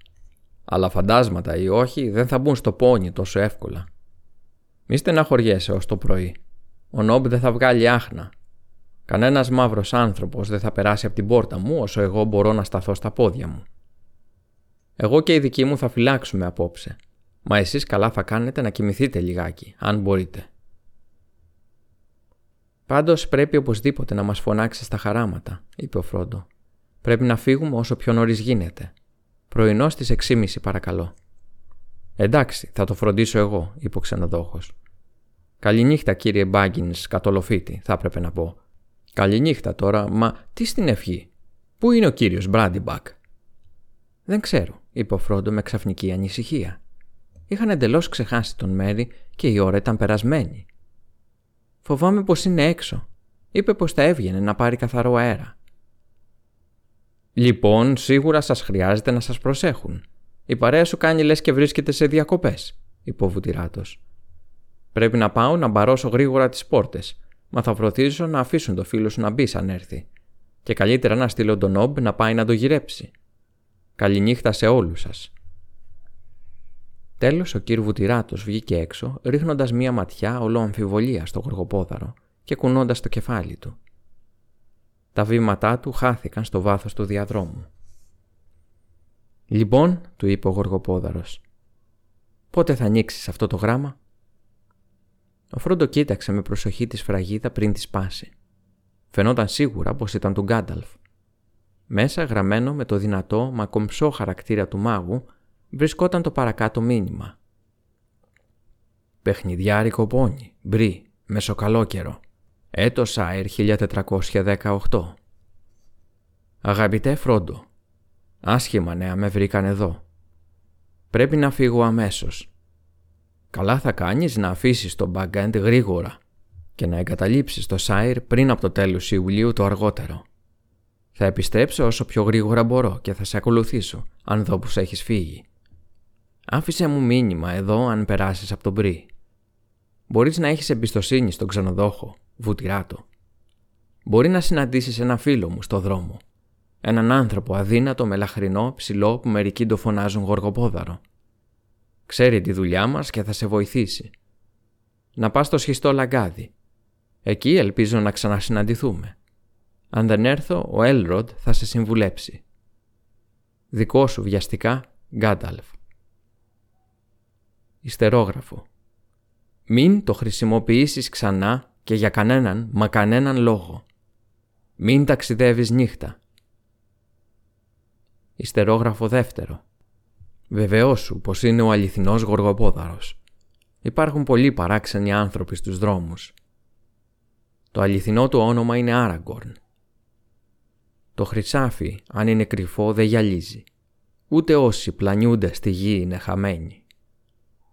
«Αλλά φαντάσματα ή όχι δεν θα μπουν στο πόνι τόσο εύκολα. Μη στεναχωριέσαι ως το πρωί. Ο Νόμπ δεν θα βγάλει άχνα. Κανένας μαύρος άνθρωπος δεν θα περάσει από την πόρτα μου όσο εγώ μπορώ να σταθώ στα πόδια μου. Εγώ και οι δικοί μου θα φυλάξουμε απόψε. Μα εσείς καλά θα κάνετε να κοιμηθείτε λιγάκι, αν μπορείτε. Πάντως πρέπει οπωσδήποτε να μας φωνάξει στα χαράματα, είπε ο Φρόντο. Πρέπει να φύγουμε όσο πιο νωρίς γίνεται. Πρωινό στις 6.30 παρακαλώ. Εντάξει, θα το φροντίσω εγώ, είπε ο ξενοδόχος. Καληνύχτα, κύριε Μπάγκινς, κατολοφίτη, θα έπρεπε να πω. Καληνύχτα τώρα, μα τι στην ευχή; Πού είναι ο κύριος Μπράντιμπακ; Δεν ξέρω, είπε ο Φρόντο με ξαφνική ανησυχία. Είχαν εντελώς ξεχάσει τον Μέρι και η ώρα ήταν περασμένη. Φοβάμαι πως είναι έξω. Είπε πως θα έβγαινε να πάρει καθαρό αέρα. Λοιπόν, σίγουρα σας χρειάζεται να σας προσέχουν. Η παρέα σου κάνει λες και βρίσκεται σε διακοπές, είπε ο Βουτυράτος. Πρέπει να πάω να μπαρώσω γρήγορα τις πόρτες, μα θα φροντίσω να αφήσουν το φίλο σου να μπει αν έρθει. Και καλύτερα να στείλω τον Νόμπ να πάει να το γυρέψει. Καληνύχτα σε όλους σας. Τέλος, ο κύριος Βουτυράτος βγήκε έξω, ρίχνοντας μία ματιά όλο αμφιβολία στο γοργοπόδαρο και κουνώντας το κεφάλι του. Τα βήματά του χάθηκαν στο βάθος του διαδρόμου. Λοιπόν, του είπε ο γοργοπόδαρος, πότε θα ανοίξεις αυτό το γράμμα; Ο Φρόντο κοίταξε με προσοχή τη σφραγίδα πριν τη σπάσει. Φαινόταν σίγουρα πως ήταν του Γκάνταλφ. Μέσα γραμμένο με το δυνατό μα κομψό χαρακτήρα του μάγου βρισκόταν το παρακάτω μήνυμα. Παιχνιδιάρικο πόνι, μπρι, μεσοκαλόκαιρο. Έτος ΑΕΡ 1418. Αγαπητέ Φρόντο, άσχημα νέα με βρήκαν εδώ. Πρέπει να φύγω αμέσως. Καλά θα κάνεις να αφήσεις τον Μπαγκέντ γρήγορα και να εγκαταλείψεις το Σάιρ πριν από το τέλος Ιουλίου το αργότερο. Θα επιστρέψω όσο πιο γρήγορα μπορώ και θα σε ακολουθήσω αν δω πως έχεις φύγει. Άφησε μου μήνυμα εδώ αν περάσεις από τον Μπρι. Μπορείς να έχεις εμπιστοσύνη στον ξενοδόχο, βουτυράτο. Μπορεί να συναντήσεις ένα φίλο μου στο δρόμο. Έναν άνθρωπο αδύνατο, μελαχρινό, ψηλό που μερικοί το φωνάζουν γοργοπόδαρο. Ξέρει τη δουλειά μας και θα σε βοηθήσει. Να πας στο σχιστό λαγκάδι. Εκεί ελπίζω να ξανασυναντηθούμε. Αν δεν έρθω, ο Έλροντ θα σε συμβουλέψει. Δικό σου βιαστικά, Γκάνταλφ. Ιστερόγραφο. Μην το χρησιμοποιήσεις ξανά και για κανέναν μα κανέναν λόγο. Μην ταξιδεύεις νύχτα. Ιστερόγραφο δεύτερο. Βεβαιώσου πως είναι ο αληθινός γοργοπόδαρος. Υπάρχουν πολλοί παράξενοι άνθρωποι στους δρόμους. Το αληθινό του όνομα είναι Άραγκορν. Το χρυσάφι, αν είναι κρυφό, δεν γυαλίζει. Ούτε όσοι πλανιούνται στη γη είναι χαμένοι.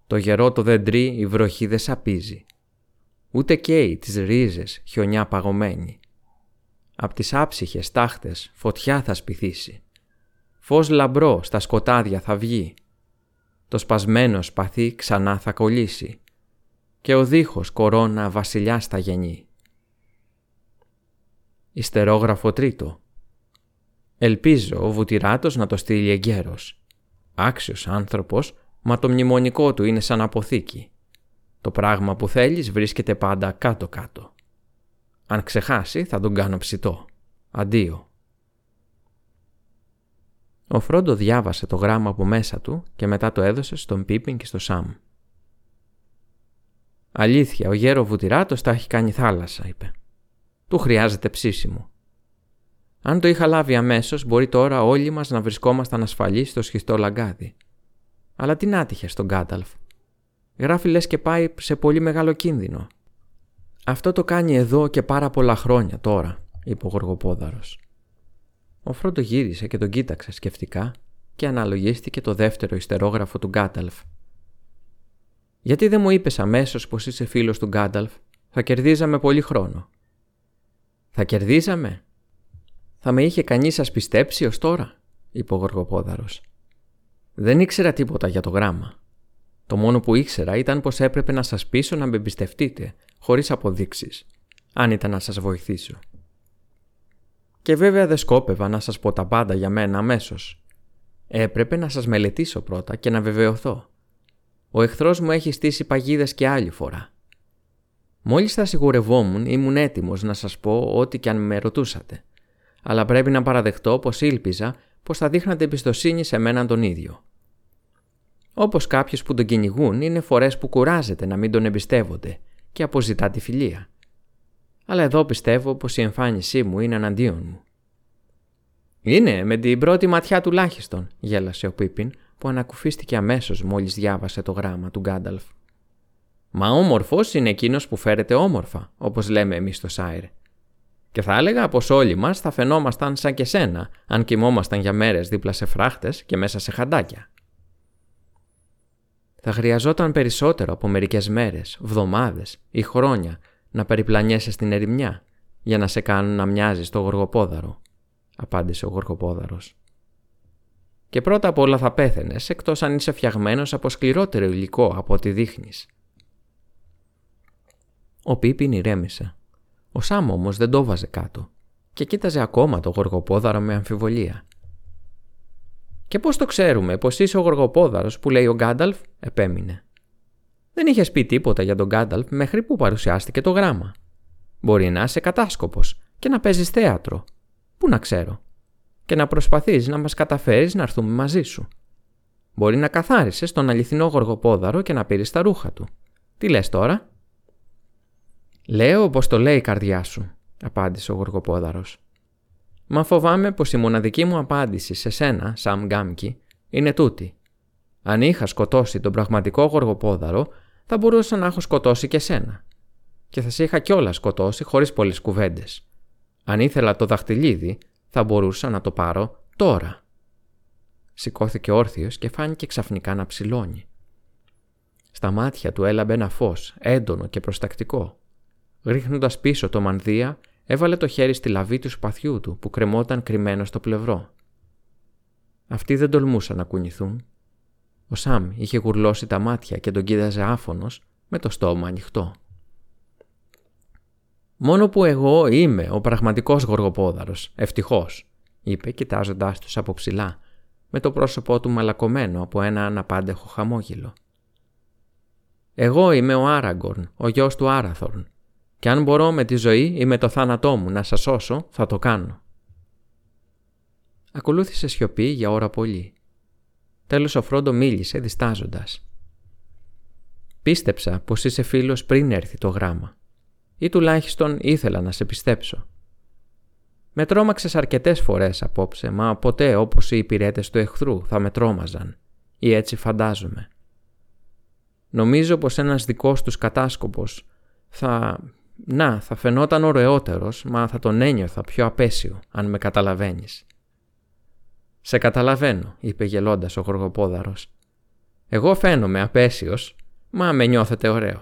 Το γερό το δεντρί η βροχή δεν σαπίζει. Ούτε καίει τις ρίζες χιονιά παγωμένη. Απ' τις άψυχες τάχτες φωτιά θα σπιθήσει. Φως λαμπρό στα σκοτάδια θα βγει. Το σπασμένο σπαθί ξανά θα κολλήσει. Και ο δίχος κορώνα βασιλιάς θα γεννεί. Ιστερόγραφο τρίτο. Ελπίζω ο βουτυράτος να το στείλει εγκαίρος. Άξιος άνθρωπος μα το μνημονικό του είναι σαν αποθήκη. Το πράγμα που θέλεις βρίσκεται πάντα κάτω-κάτω. Αν ξεχάσει θα τον κάνω ψητό. Αντίο. Ο Φρόντο διάβασε το γράμμα από μέσα του και μετά το έδωσε στον Πίπιν και στο Σαμ. «Αλήθεια, ο γέρο βουτυράτος τα έχει κάνει θάλασσα», είπε. «Του χρειάζεται ψήσιμο. Αν το είχα λάβει αμέσως, μπορεί τώρα όλοι μας να βρισκόμασταν ασφαλείς στο σχιστό λαγκάδι. Αλλά τι να στον Γκάνταλφ. Γράφει λες και πάει σε πολύ μεγάλο κίνδυνο. Αυτό το κάνει εδώ και πάρα πολλά χρόνια τώρα, είπε ο Γοργοπόδαρος. Ο Φρόντο γύρισε και τον κοίταξε σκεφτικά και αναλογίστηκε το δεύτερο ιστερόγραφο του Γκάνταλφ. Γιατί δεν μου είπες αμέσως πως είσαι φίλος του Γκάνταλφ, θα κερδίζαμε πολύ χρόνο. Θα κερδίζαμε; Θα με είχε κανείς σα πιστέψει ως τώρα, είπε ο Γοργοπόδαρος. Δεν ήξερα τίποτα για το γράμμα. Το μόνο που ήξερα ήταν πως έπρεπε να σας πείσω να με εμπιστευτείτε, χωρίς αποδείξεις, αν ήταν να σας βοηθήσω. Και βέβαια δεν σκόπευα να σας πω τα πάντα για μένα αμέσως. Έπρεπε να σας μελετήσω πρώτα και να βεβαιωθώ. Ο εχθρός μου έχει στήσει παγίδες και άλλη φορά. Μόλις θα σιγουρευόμουν ήμουν έτοιμος να σας πω ό,τι και αν με ρωτούσατε. Αλλά πρέπει να παραδεχτώ πως ήλπιζα πως θα δείχνατε εμπιστοσύνη σε μένα τον ίδιο. Όπως κάποιο που τον κυνηγούν είναι φορές που κουράζεται να μην τον εμπιστεύονται και αποζητά τη φιλία. Αλλά εδώ πιστεύω πως η εμφάνισή μου είναι εναντίον μου. Είναι με την πρώτη ματιά τουλάχιστον, γέλασε ο Πίπιν που ανακουφίστηκε αμέσως μόλις διάβασε το γράμμα του Γκάνταλφ. Μα όμορφος είναι εκείνος που φέρεται όμορφα, όπως λέμε εμείς στο Σάιρ. Και θα έλεγα πως όλοι μας θα φαινόμασταν σαν και σένα, αν κοιμόμασταν για μέρες δίπλα σε φράχτες και μέσα σε χαντάκια. Θα χρειαζόταν περισσότερο από μερικές μέρες, βδομάδες ή χρόνια να περιπλανιέσαι στην ερημιά για να σε κάνουν να μοιάζεις στο γοργοπόδαρο, απάντησε ο γοργοπόδαρος. Και πρώτα απ' όλα θα πέθαινες, εκτός αν είσαι φτιαγμένος από σκληρότερο υλικό από ό,τι δείχνεις. Ο Πίπιν ηρέμησε. Ο Σάμ όμως δεν το βάζε κάτω και κοίταζε ακόμα το γοργοπόδαρο με αμφιβολία. Και πώς το ξέρουμε πως είσαι ο γοργοπόδαρος που λέει ο Γκάνταλφ, επέμεινε. Δεν είχες πει τίποτα για τον Γκάνταλφ μέχρι που παρουσιάστηκε το γράμμα. Μπορεί να είσαι κατάσκοπος και να παίζεις θέατρο. Πού να ξέρω. Και να προσπαθείς να μας καταφέρεις να έρθουμε μαζί σου. Μπορεί να καθάρισες τον αληθινό γοργοπόδαρο και να πήρε τα ρούχα του. Τι λες τώρα; Λέω όπω το λέει η καρδιά σου, απάντησε ο γοργοπόδαρος. Μα φοβάμαι πως η μοναδική μου απάντηση σε σένα, Σαμ Γκάμκι, είναι τούτη. Αν είχα σκοτώσει τον πραγματικό γοργοπόδαρο, θα μπορούσα να έχω σκοτώσει και σένα. Και θα σε είχα κιόλα σκοτώσει χωρίς πολλές κουβέντες. Αν ήθελα το δαχτυλίδι, θα μπορούσα να το πάρω τώρα. Σηκώθηκε όρθιος και φάνηκε ξαφνικά να ψηλώνει. Στα μάτια του έλαμπε ένα φως, έντονο και προστακτικό. Ρίχνοντας πίσω το μανδύα, Έβαλε το χέρι στη λαβή του σπαθιού του που κρεμόταν κρυμμένο στο πλευρό. Αυτοί δεν τολμούσαν να κουνηθούν. Ο Σαμ είχε γουρλώσει τα μάτια και τον κοίταζε άφωνος με το στόμα ανοιχτό. «Μόνο που εγώ είμαι ο πραγματικός γοργοπόδαρος, ευτυχώς», είπε κοιτάζοντάς τους από ψηλά, με το πρόσωπό του μαλακωμένο από ένα αναπάντεχο χαμόγελο. «Εγώ είμαι ο Άραγκορν, ο γιος του Άραθορν, και αν μπορώ με τη ζωή ή με το θάνατό μου να σας σώσω, θα το κάνω. Ακολούθησε σιωπή για ώρα πολύ. Τέλος ο Φρόντο μίλησε διστάζοντας. Πίστεψα πως είσαι φίλος πριν έρθει το γράμμα. Ή τουλάχιστον ήθελα να σε πιστέψω. Με τρόμαξες αρκετές φορές απόψε, μα ποτέ όπως οι υπηρέτες του εχθρού θα με τρόμαζαν. Ή έτσι φαντάζομαι. Νομίζω πως ένας δικός τους κατάσκοπος θα να, θα φαινόταν ωραιότερος, μα θα τον ένιωθα πιο απέσιο, αν με καταλαβαίνεις. «Σε καταλαβαίνω», είπε γελώντας ο γοργοπόδαρος. «Εγώ φαίνομαι απέσιος, μα με νιώθετε ωραίο.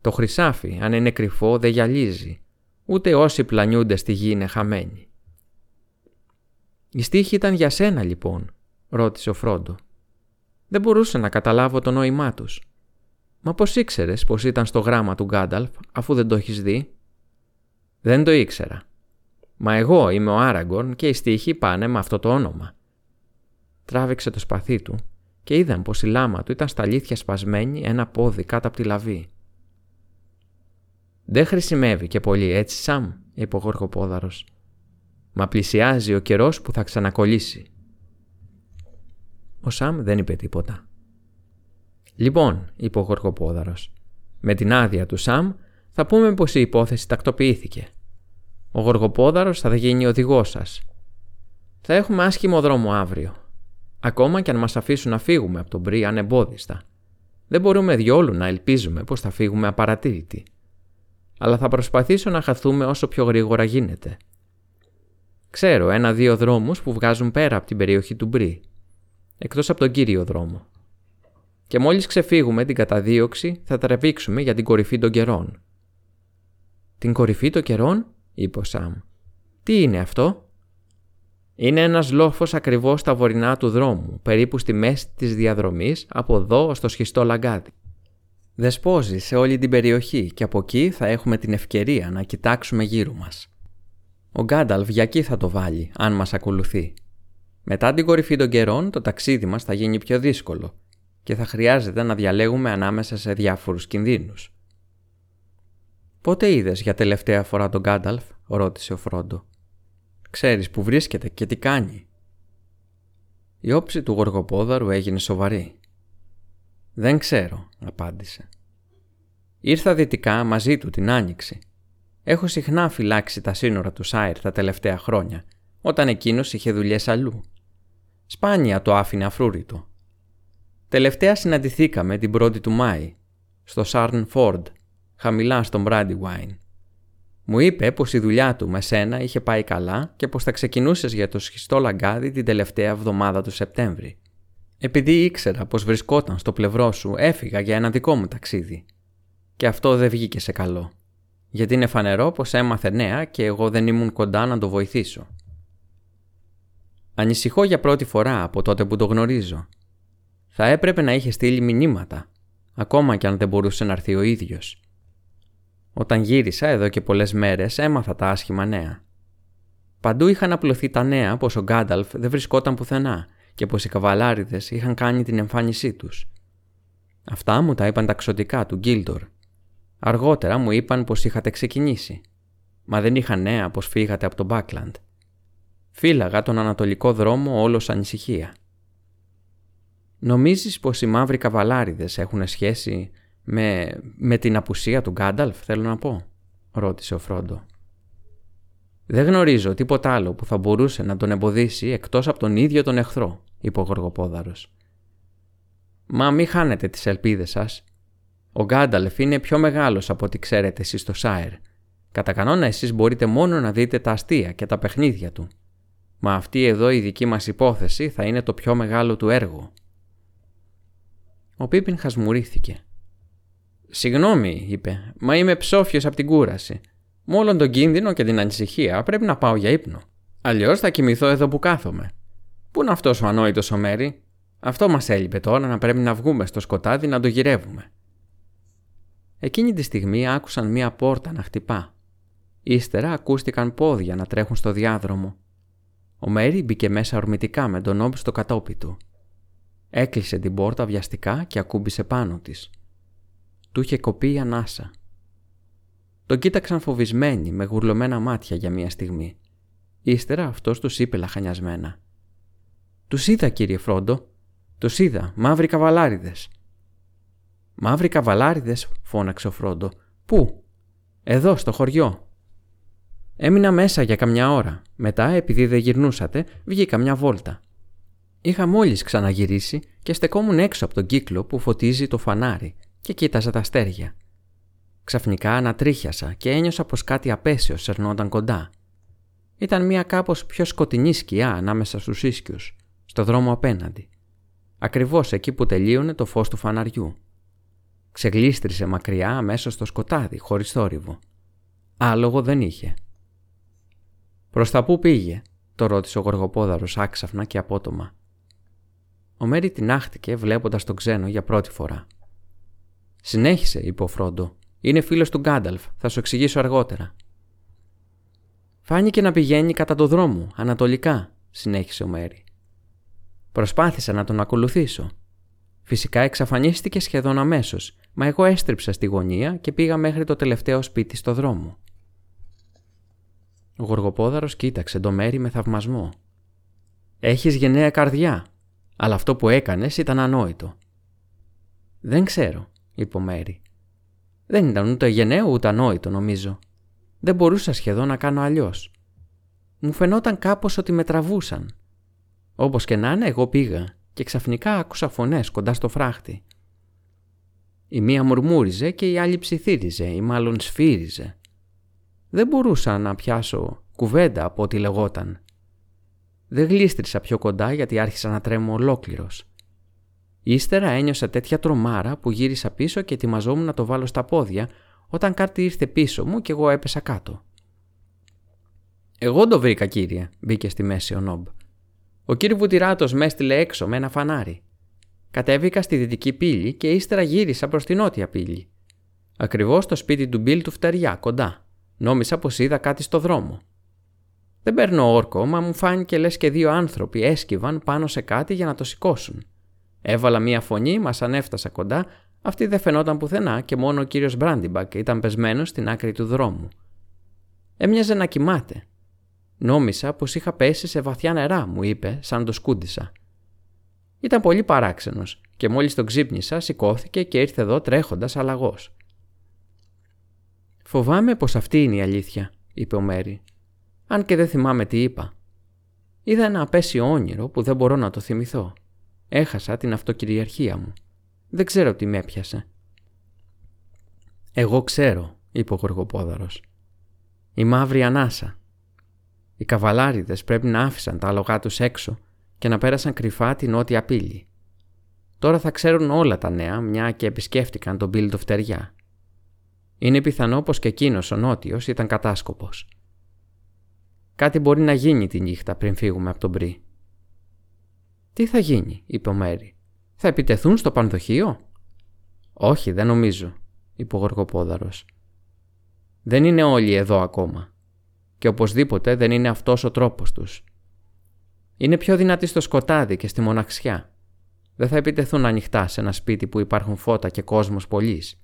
Το χρυσάφι, αν είναι κρυφό, δεν γυαλίζει, ούτε όσοι πλανιούνται στη γη είναι χαμένοι». «Η στίχη ήταν για σένα, λοιπόν», ρώτησε ο Φρόντο. Δεν μπορούσα να καταλάβω το νόημά τους. Μα πώς ήξερες πως ήταν στο γράμμα του Γκάνταλφ αφού δεν το έχεις δει; Δεν το ήξερα. Μα εγώ είμαι ο Άραγκορν και οι στίχοι πάνε με αυτό το όνομα. Τράβηξε το σπαθί του και είδαν πως η λάμα του ήταν στα αλήθεια σπασμένη ένα πόδι κάτω από τη λαβή. «Δεν χρησιμεύει και πολύ έτσι, Σαμ», είπε ο γοργοπόδαρος. «Μα πλησιάζει ο καιρός που θα ξανακολλήσει». Ο Σαμ δεν είπε τίποτα. Λοιπόν, είπε ο Γοργοπόδαρος, με την άδεια του Σαμ θα πούμε πως η υπόθεση τακτοποιήθηκε. Ο Γοργοπόδαρος θα γίνει οδηγό σας. Θα έχουμε άσχημο δρόμο αύριο. Ακόμα και αν μας αφήσουν να φύγουμε από τον Μπρι ανεμπόδιστα. Δεν μπορούμε διόλου να ελπίζουμε πως θα φύγουμε απαρατήρητοι. αλλά θα προσπαθήσω να χαθούμε όσο πιο γρήγορα γίνεται. Ξέρω ένα-δύο δρόμους που βγάζουν πέρα από την περιοχή του Μπρι, εκτός από τον κύριο δρόμο. Και μόλις ξεφύγουμε την καταδίωξη θα τραβήξουμε για την κορυφή των καιρών. «Την κορυφή των καιρών» είπε ο Σαμ. «Τι είναι αυτό» Είναι ένας λόφος ακριβώς στα βορεινά του δρόμου, περίπου στη μέση της διαδρομής από εδώ στο σχιστό λαγκάδι. Δεσπόζει σε όλη την περιοχή και από εκεί θα έχουμε την ευκαιρία να κοιτάξουμε γύρω μας. Ο Γκάνταλβ για εκεί θα το βάλει, αν μας ακολουθεί. Μετά την κορυφή των καιρών, το ταξίδι μας θα γίνει πιο δύσκολο και θα χρειάζεται να διαλέγουμε ανάμεσα σε διάφορους κινδύνους. «Πότε είδες για τελευταία φορά τον Γκάνταλφ» ρώτησε ο Φρόντο. «Ξέρεις που βρίσκεται και τι κάνει». Η όψη του γοργοπόδαρου έγινε σοβαρή. «Δεν ξέρω», απάντησε. «Ήρθα δυτικά μαζί του την Άνοιξη. Έχω συχνά φυλάξει τα σύνορα του Σάιρ τα τελευταία χρόνια, όταν εκείνος είχε δουλειές αλλού. Σπάνια το άφηνε αφρούρητο. Τελευταία συναντηθήκαμε την 1η του Μάη, στο Σάρν Φόρντ, χαμηλά στον Μπράντιουάιν. Μου είπε πως η δουλειά του με σένα είχε πάει καλά και πως θα ξεκινούσες για το σχιστό λαγκάδι την τελευταία εβδομάδα του Σεπτέμβρη. Επειδή ήξερα πως βρισκόταν στο πλευρό σου, έφυγα για ένα δικό μου ταξίδι. Και αυτό δεν βγήκε σε καλό. Γιατί είναι φανερό πως έμαθε νέα και εγώ δεν ήμουν κοντά να το βοηθήσω. Ανησυχώ για πρώτη φορά από τότε που το γνωρίζω. Θα έπρεπε να είχε στείλει μηνύματα, ακόμα και αν δεν μπορούσε να έρθει ο ίδιος. Όταν γύρισα εδώ και πολλές μέρες έμαθα τα άσχημα νέα. Παντού είχαν απλωθεί τα νέα πως ο Γκάνταλφ δεν βρισκόταν πουθενά και πως οι καβαλάριδες είχαν κάνει την εμφάνισή τους. Αυτά μου τα είπαν τα ξωτικά του Γκίλτορ. Αργότερα μου είπαν πως είχατε ξεκινήσει. Μα δεν είχαν νέα πως φύγατε από το Μπάκλαντ. Φύλαγα τον ανατολικό δρόμο όλος ανησυχία. Νομίζεις πως οι μαύροι καβαλάριδες έχουν σχέση με, με την απουσία του Γκάνταλφ, θέλω να πω, ρώτησε ο Φρόντο. Δεν γνωρίζω τίποτα άλλο που θα μπορούσε να τον εμποδίσει εκτός από τον ίδιο τον εχθρό, είπε ο Γοργοπόδαρος. Μα μη χάνετε τις ελπίδες σας. Ο Γκάνταλφ είναι πιο μεγάλος από ό,τι ξέρετε εσείς στο Σάιρ. Κατά κανόνα εσείς μπορείτε μόνο να δείτε τα αστεία και τα παιχνίδια του. Μα αυτή εδώ η δική μας υπόθεση θα είναι το πιο μεγάλο του έργο. Ο Πίπιν χασμουρήθηκε. «Συγγνώμη», είπε, «μα είμαι ψόφιος από την κούραση. Με όλον τον κίνδυνο και την ανησυχία πρέπει να πάω για ύπνο. Αλλιώς θα κοιμηθώ εδώ που κάθομαι. Πού είναι αυτός ο ανόητος ο Μέρι, αυτό μας έλειπε τώρα να πρέπει να βγούμε στο σκοτάδι να το γυρεύουμε. Εκείνη τη στιγμή άκουσαν μία πόρτα να χτυπά. Ύστερα ακούστηκαν πόδια να τρέχουν στο διάδρομο. Ο Μέρι μπήκε μέσα ορμητικά με τον νόμπι στο κατόπι του. Έκλεισε την πόρτα βιαστικά και ακούμπησε πάνω της. Του είχε κοπεί η ανάσα. Τον κοίταξαν φοβισμένοι με γουρλωμένα μάτια για μία στιγμή. Ύστερα αυτός τους είπε λαχανιασμένα. «Τους είδα κύριε Φρόντο. Τους είδα, μαύροι καβαλάριδες». «Μαύροι καβαλάριδες» φώναξε ο Φρόντο. «Πού» «Εδώ στο χωριό». Έμεινα μέσα για καμιά ώρα. Μετά, επειδή δεν γυρνούσατε, βγήκα μια βόλτα. Είχα μόλις ξαναγυρίσει και στεκόμουν έξω από τον κύκλο που φωτίζει το φανάρι και κοίταζα τα αστέρια. Ξαφνικά ανατρίχιασα και ένιωσα πως κάτι απέσιος σερνόταν κοντά. Ήταν μια κάπως πιο σκοτεινή σκιά ανάμεσα στους ίσκιους, στο δρόμο απέναντι. Ακριβώς εκεί που τελείωνε το φως του φαναριού. Ξεγλίστρισε μακριά μέσα στο σκοτάδι, χωρίς θόρυβο. Άλογο δεν είχε. «Προς τα πού πήγε» το ρώτησε ο γοργοπόδαρος άξαφνα και απότομα. Ο Μέρι την άχτηκε βλέποντας τον ξένο για πρώτη φορά. «Συνέχισε», είπε ο Φρόντο. «Είναι φίλος του Γκάνταλφ. Θα σου εξηγήσω αργότερα». «Φάνηκε να πηγαίνει κατά το δρόμο, ανατολικά», συνέχισε ο Μέρι. Προσπάθησα να τον ακολουθήσω. Φυσικά εξαφανίστηκε σχεδόν αμέσως, μα εγώ έστριψα στη γωνία και πήγα μέχρι το τελευταίο σπίτι στο δρόμο. Ο Γοργοπόδαρος κοίταξε το Μέρι με θαυμασμό. Έχεις γενναία καρδιά, αλλά αυτό που έκανες ήταν ανόητο. Δεν ξέρω, είπε ο Μέρι. Δεν ήταν ούτε γενναίο ούτε ανόητο, νομίζω. Δεν μπορούσα σχεδόν να κάνω αλλιώς. Μου φαινόταν κάπως ότι με τραβούσαν. Όπως και να είναι, εγώ πήγα και ξαφνικά άκουσα φωνές κοντά στο φράχτη. Η μία μουρμούριζε και η άλλη ψιθύριζε ή μάλλον σφύριζε. Δεν μπορούσα να πιάσω κουβέντα από ό,τι λεγόταν. Δεν γλίστρισα πιο κοντά γιατί άρχισα να τρέμω ολόκληρος. Ύστερα ένιωσα τέτοια τρομάρα που γύρισα πίσω και ετοιμαζόμουν να το βάλω στα πόδια όταν κάτι ήρθε πίσω μου και εγώ έπεσα κάτω. Εγώ το βρήκα, κύριε, μπήκε στη μέση ο Νόμπ. Ο κύριο Βουτυράτος με έστειλε έξω με ένα φανάρι. Κατέβηκα στη δυτική πύλη και ύστερα γύρισα προς τη νότια πύλη. Ακριβώς στο σπίτι του Μπιλ του φτεριά, κοντά. Νόμισα πως είδα κάτι στο δρόμο. Δεν παίρνω όρκο, μα μου φάνηκε λες και δύο άνθρωποι έσκυβαν πάνω σε κάτι για να το σηκώσουν. Έβαλα μία φωνή, μας αν έφτασα κοντά, αυτή δεν φαινόταν πουθενά και μόνο ο κύριος Μπράντιμπακ ήταν πεσμένος στην άκρη του δρόμου. Έμοιαζε να κοιμάται. Νόμισα πως είχα πέσει σε βαθιά νερά, μου είπε, σαν το σκούντισα. Ήταν πολύ παράξενος και μόλις τον ξύπνησα, σηκώθηκε και ήρθε εδώ τρέχοντας αλλαγός. Φοβάμαι πως αυτή είναι η αλήθεια, είπε ο Μέρι. Αν και δεν θυμάμαι τι είπα. Είδα ένα απέσιο όνειρο που δεν μπορώ να το θυμηθώ. Έχασα την αυτοκυριαρχία μου. Δεν ξέρω τι με έπιασε. Εγώ ξέρω, είπε ο Γοργοπόδαρος. Η μαύρη ανάσα. Οι καβαλάριδες πρέπει να άφησαν τα άλογά τους έξω και να πέρασαν κρυφά την νότια πύλη. Τώρα θα ξέρουν όλα τα νέα, μια και επισκέφτηκαν τον πύλη φτεριά. Είναι πιθανό πως και εκείνος ο νότιος ήταν κατάσκοπος. Κάτι μπορεί να γίνει τη νύχτα πριν φύγουμε από τον Μπρι. Τι θα γίνει, είπε ο Μέρι. Θα επιτεθούν στο πανδοχείο; Όχι, δεν νομίζω, είπε ο Γοργοπόδαρος. Δεν είναι όλοι εδώ ακόμα. Και οπωσδήποτε δεν είναι αυτός ο τρόπος τους. Είναι πιο δυνατοί στο σκοτάδι και στη μοναξιά. Δεν θα επιτεθούν ανοιχτά σε ένα σπίτι που υπάρχουν φώτα και κόσμος πολλής.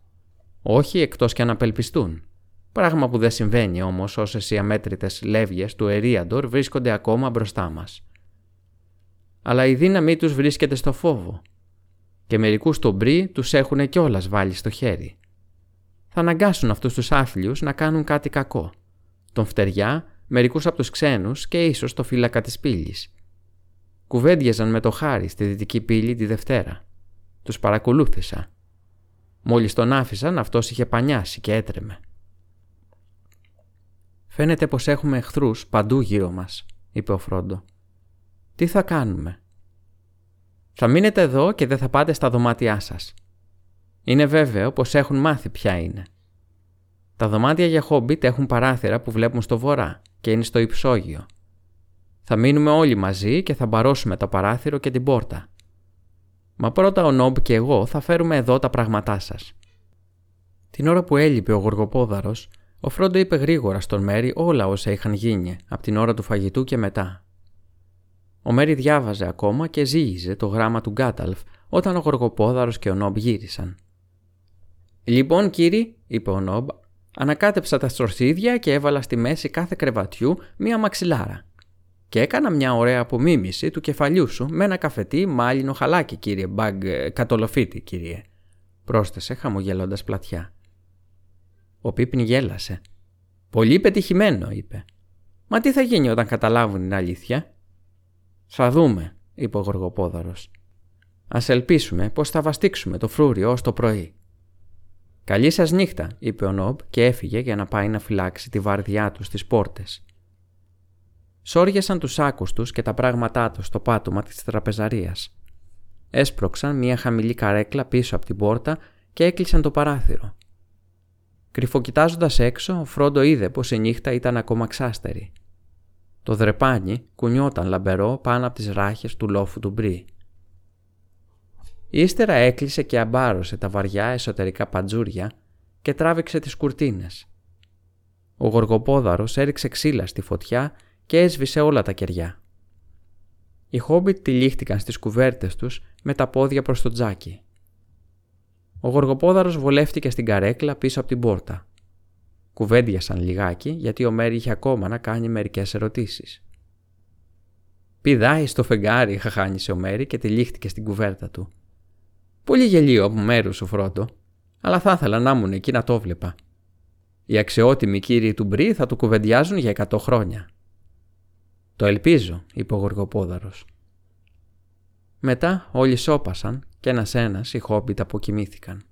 Όχι εκτός και αν απελπιστούν. Πράγμα που δεν συμβαίνει όμως όσες οι αμέτρητες λεύγες του Ερίαντορ βρίσκονται ακόμα μπροστά μας. Αλλά η δύναμή τους βρίσκεται στο φόβο. Και μερικούς στον Μπρι τους έχουν κιόλας βάλει στο χέρι. Θα αναγκάσουν αυτούς τους άθλιους να κάνουν κάτι κακό. Τον φτεριά, μερικούς από τους ξένους και ίσως το φύλακα της πύλης. Κουβέντιαζαν με το χάρι στη δυτική πύλη τη Δευτέρα. Τους παρακολούθησα. Μόλις τον άφησαν, αυτός είχε πανιάσει και έτρεμε. Φαίνεται πως έχουμε εχθρούς παντού γύρω μας, είπε ο Φρόντο. Τι θα κάνουμε; Θα μείνετε εδώ και δεν θα πάτε στα δωμάτια σας. Είναι βέβαιο πως έχουν μάθει ποια είναι. Τα δωμάτια για χόμπιτ έχουν παράθυρα που βλέπουν στο βορρά και είναι στο υψόγειο. Θα μείνουμε όλοι μαζί και θα μπαρώσουμε το παράθυρο και την πόρτα. Μα πρώτα ο Νόμπ και εγώ θα φέρουμε εδώ τα πράγματά σας. Την ώρα που έλειπε ο Γοργοπόδαρος, ο Φρόντο είπε γρήγορα στον Μέρι όλα όσα είχαν γίνει από την ώρα του φαγητού και μετά. Ο Μέρι διάβαζε ακόμα και ζήγιζε το γράμμα του Γκάταλφ όταν ο Γοργοπόδαρος και ο Νόμπ γύρισαν. «Λοιπόν, κύριοι», είπε ο Νόμπ, «ανακάτεψα τα στροσίδια και έβαλα στη μέση κάθε κρεβατιού μία μαξιλάρα. Και έκανα μια ωραία απομίμηση του κεφαλιού σου με ένα καφετί μάλινο χαλάκι, κύριε Μπαγκ, ε, κατολοφίτη, κύριε», πρόσθεσε χαμογελώντας πλατιά. Ο Πίπιν γέλασε. Πολύ πετυχημένο, είπε. Μα τι θα γίνει όταν καταλάβουν την αλήθεια; Θα δούμε, είπε ο Γοργοπόδαρο. Α ελπίσουμε πως θα βαστίξουμε το φρούριο ως το πρωί. Καλή σας νύχτα, είπε ο Νόμπ και έφυγε για να πάει να φυλάξει τη βαρδιά του στις πόρτες. Σόριασαν τους άκους τους και τα πράγματά τους στο πάτωμα της τραπεζαρίας. Έσπρωξαν μια χαμηλή καρέκλα πίσω από την πόρτα και έκλεισαν το παράθυρο. Κρυφοκοιτάζοντας έξω, ο Φρόντο είδε πως η νύχτα ήταν ακόμα ξάστερη. Το δρεπάνι κουνιόταν λαμπερό πάνω από τις ράχες του λόφου του Μπρι. Ύστερα έκλεισε και αμπάρωσε τα βαριά εσωτερικά παντζούρια και τράβηξε τις κουρτίνες. Ο γοργοπόδαρος έριξε ξύλα στη φωτιά και έσβησε όλα τα κεριά. Οι χόμπιτ τυλίχτηκαν στις κουβέρτες τους με τα πόδια προς το τζάκι. Ο γοργοπόδαρος βολεύτηκε στην καρέκλα πίσω από την πόρτα. Κουβέντιασαν λιγάκι γιατί ο Μέρι είχε ακόμα να κάνει μερικές ερωτήσεις. Πηδάει στο φεγγάρι, χαχάνισε ο Μέρι και τυλίχτηκε στην κουβέρτα του. Πολύ γελίο από μέρους σου, Φρόντο, αλλά θα ήθελα να ήμουν εκεί να το βλέπα. Οι αξιότιμοι κύριοι του Μπρι θα του κουβεντιάζουν για εκατό χρόνια. Το ελπίζω, είπε ο Γοργοπόδαρος. Μετά όλοι σώπασαν και ένας-ένας οι χόμπιτ αποκοιμήθηκαν.